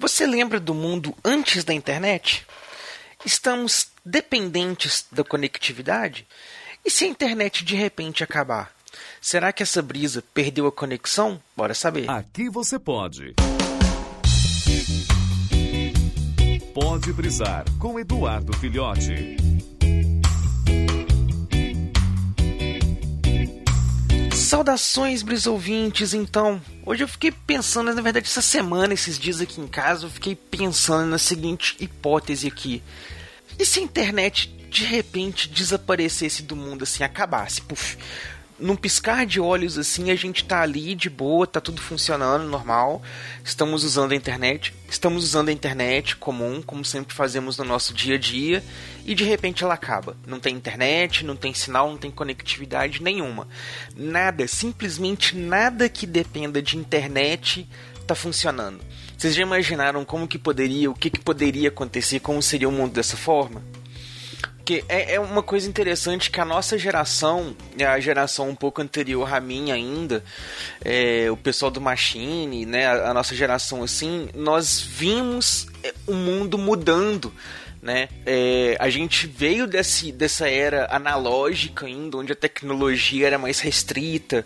Você lembra do mundo antes da internet? Estamos dependentes da conectividade? E se a internet de repente acabar? Será que essa brisa perdeu a conexão? Bora saber. Aqui você pode. Pode brisar com Eduardo Filhote. Saudações, brisouvintes, então. Hoje eu fiquei pensando, na verdade, essa semana, esses dias aqui em casa, eu fiquei pensando na seguinte hipótese aqui. E se a internet de repente desaparecesse do mundo assim, acabasse? Puf, num piscar de olhos assim, a gente tá ali de boa, tá tudo funcionando normal. Estamos usando a internet, estamos usando a internet comum, como sempre fazemos no nosso dia a dia, e de repente ela acaba. Não tem internet, não tem sinal, não tem conectividade nenhuma. Nada, simplesmente nada que dependa de internet tá funcionando. Vocês já imaginaram como que poderia, o que, que poderia acontecer, como seria o mundo dessa forma? Porque é, é uma coisa interessante que a nossa geração, a geração um pouco anterior à minha ainda, é, o pessoal do Machine, né, a, a nossa geração assim, nós vimos é, o mundo mudando né? É, a gente veio desse, dessa era analógica ainda, onde a tecnologia era mais restrita,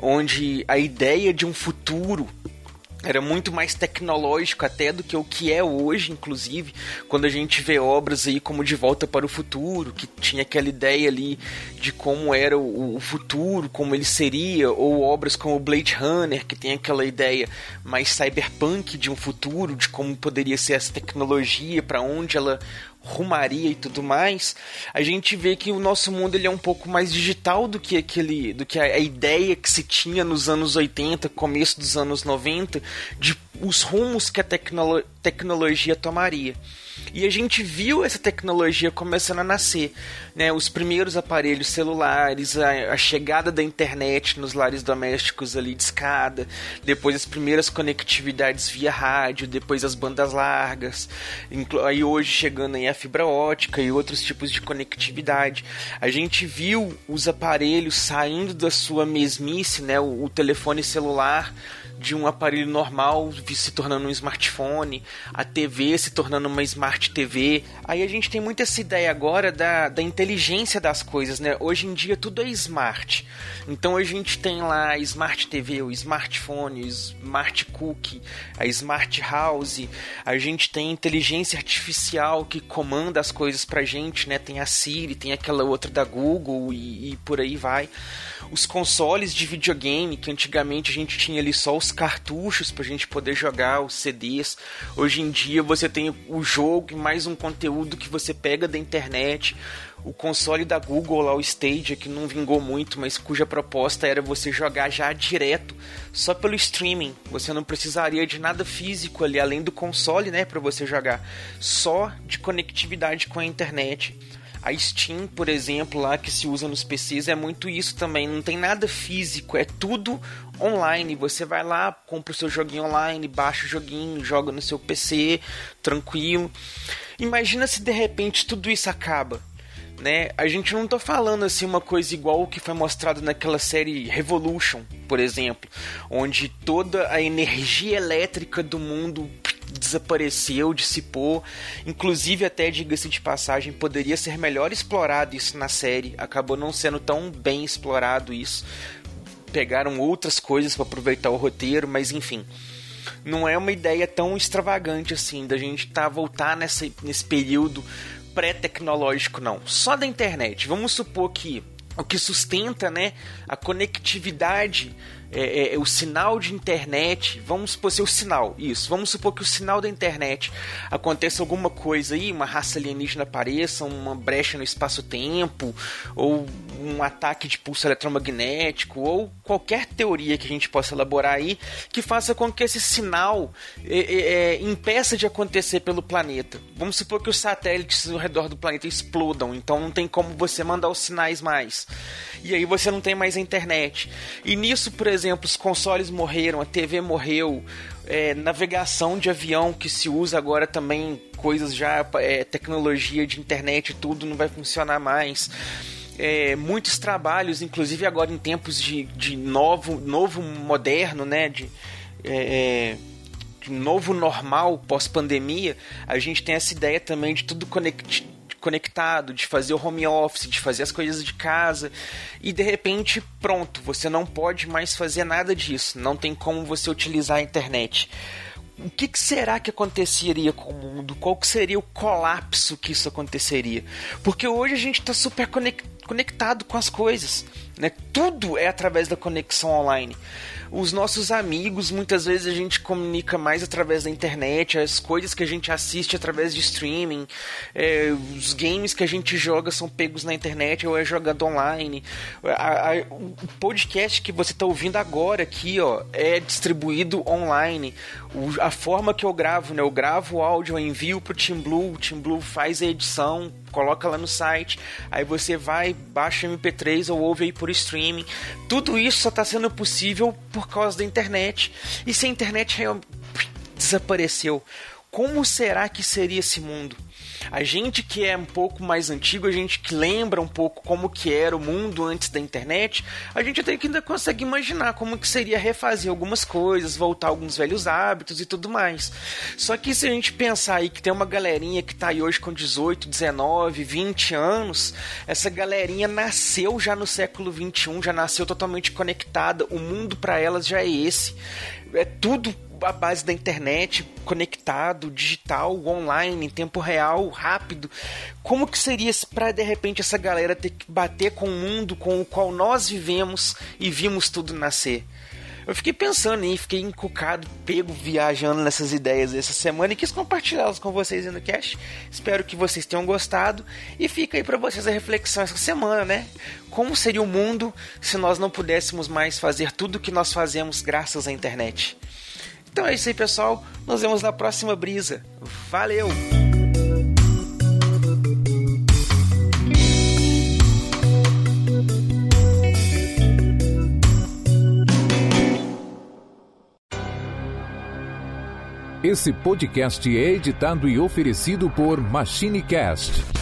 onde a ideia de um futuro era muito mais tecnológico até do que o que é hoje, inclusive, quando a gente vê obras aí como De Volta para o Futuro, que tinha aquela ideia ali de como era o, o futuro, como ele seria, ou obras como Blade Runner, que tem aquela ideia mais cyberpunk de um futuro, de como poderia ser essa tecnologia, para onde ela rumaria e tudo mais, a gente vê que o nosso mundo ele é um pouco mais digital do que aquele, do que a, a ideia que se tinha nos anos 80, começo dos anos 90, de os rumos que a tecnolo tecnologia tomaria. E a gente viu essa tecnologia começando a nascer, né? Os primeiros aparelhos celulares, a, a chegada da internet nos lares domésticos ali de escada, depois as primeiras conectividades via rádio, depois as bandas largas, aí hoje chegando aí a fibra ótica e outros tipos de conectividade. A gente viu os aparelhos saindo da sua mesmice, né? o, o telefone celular de um aparelho normal se tornando um smartphone, a TV se tornando uma smart TV. Aí a gente tem muito essa ideia agora da, da inteligência das coisas, né? Hoje em dia tudo é smart. Então a gente tem lá a smart TV, o smartphone, o smart cookie, a smart house. A gente tem inteligência artificial que comanda as coisas pra gente, né? Tem a Siri, tem aquela outra da Google e, e por aí vai os consoles de videogame, que antigamente a gente tinha ali só os cartuchos pra gente poder jogar, os CDs. Hoje em dia você tem o jogo e mais um conteúdo que você pega da internet. O console da Google lá, o Stadia, que não vingou muito, mas cuja proposta era você jogar já direto, só pelo streaming. Você não precisaria de nada físico ali, além do console, né, para você jogar. Só de conectividade com a internet. A Steam, por exemplo, lá que se usa nos PCs é muito isso também. Não tem nada físico, é tudo online. Você vai lá, compra o seu joguinho online, baixa o joguinho, joga no seu PC, tranquilo. Imagina se de repente tudo isso acaba. Né? A gente não tá falando assim uma coisa igual o que foi mostrado naquela série Revolution, por exemplo, onde toda a energia elétrica do mundo desapareceu, dissipou. Inclusive, até diga-se de passagem, poderia ser melhor explorado isso na série. Acabou não sendo tão bem explorado isso. Pegaram outras coisas para aproveitar o roteiro, mas enfim. Não é uma ideia tão extravagante assim da gente tá voltar nessa, nesse período pré-tecnológico, não. Só da internet. Vamos supor que o que sustenta né, a conectividade é, é, é, o sinal de internet, vamos supor ser o sinal, isso, vamos supor que o sinal da internet aconteça alguma coisa aí, uma raça alienígena apareça, uma brecha no espaço-tempo, ou um ataque de pulso eletromagnético, ou qualquer teoria que a gente possa elaborar aí que faça com que esse sinal é, é, é impeça de acontecer pelo planeta. Vamos supor que os satélites ao redor do planeta explodam, então não tem como você mandar os sinais mais. E aí você não tem mais a internet. E nisso, por exemplo, exemplo, os consoles morreram, a TV morreu, é, navegação de avião que se usa agora também, coisas já, é, tecnologia de internet, tudo não vai funcionar mais. É, muitos trabalhos, inclusive agora em tempos de, de novo, novo moderno, né? De, é, é novo normal pós-pandemia, a gente tem essa ideia também de tudo conect conectado, de fazer o home office, de fazer as coisas de casa e de repente, pronto, você não pode mais fazer nada disso, não tem como você utilizar a internet. O que, que será que aconteceria com o mundo? Qual que seria o colapso que isso aconteceria? Porque hoje a gente está super conectado com as coisas. Né? Tudo é através da conexão online os nossos amigos, muitas vezes a gente comunica mais através da internet, as coisas que a gente assiste através de streaming, é, os games que a gente joga são pegos na internet ou é jogado online. A, a, o podcast que você está ouvindo agora aqui, ó, é distribuído online. O, a forma que eu gravo, né? Eu gravo o áudio, eu envio pro Team Blue, o Team Blue faz a edição, coloca lá no site, aí você baixa MP3 ou ouve aí por streaming. Tudo isso só está sendo possível por causa da internet. E se a internet desapareceu, como será que seria esse mundo? A gente que é um pouco mais antigo, a gente que lembra um pouco como que era o mundo antes da internet, a gente até que ainda consegue imaginar como que seria refazer algumas coisas, voltar alguns velhos hábitos e tudo mais. Só que se a gente pensar aí que tem uma galerinha que tá aí hoje com 18, 19, 20 anos, essa galerinha nasceu já no século 21, já nasceu totalmente conectada, o mundo para elas já é esse. É tudo a base da internet, conectado, digital, online, em tempo real, rápido. Como que seria para de repente essa galera ter que bater com o mundo com o qual nós vivemos e vimos tudo nascer? Eu fiquei pensando e fiquei encucado, pego, viajando nessas ideias essa semana e quis compartilhá-las com vocês no cast. Espero que vocês tenham gostado e fica aí para vocês a reflexão essa semana, né? Como seria o mundo se nós não pudéssemos mais fazer tudo o que nós fazemos graças à internet? Então é isso aí, pessoal. Nos vemos na próxima brisa. Valeu! Esse podcast é editado e oferecido por MachineCast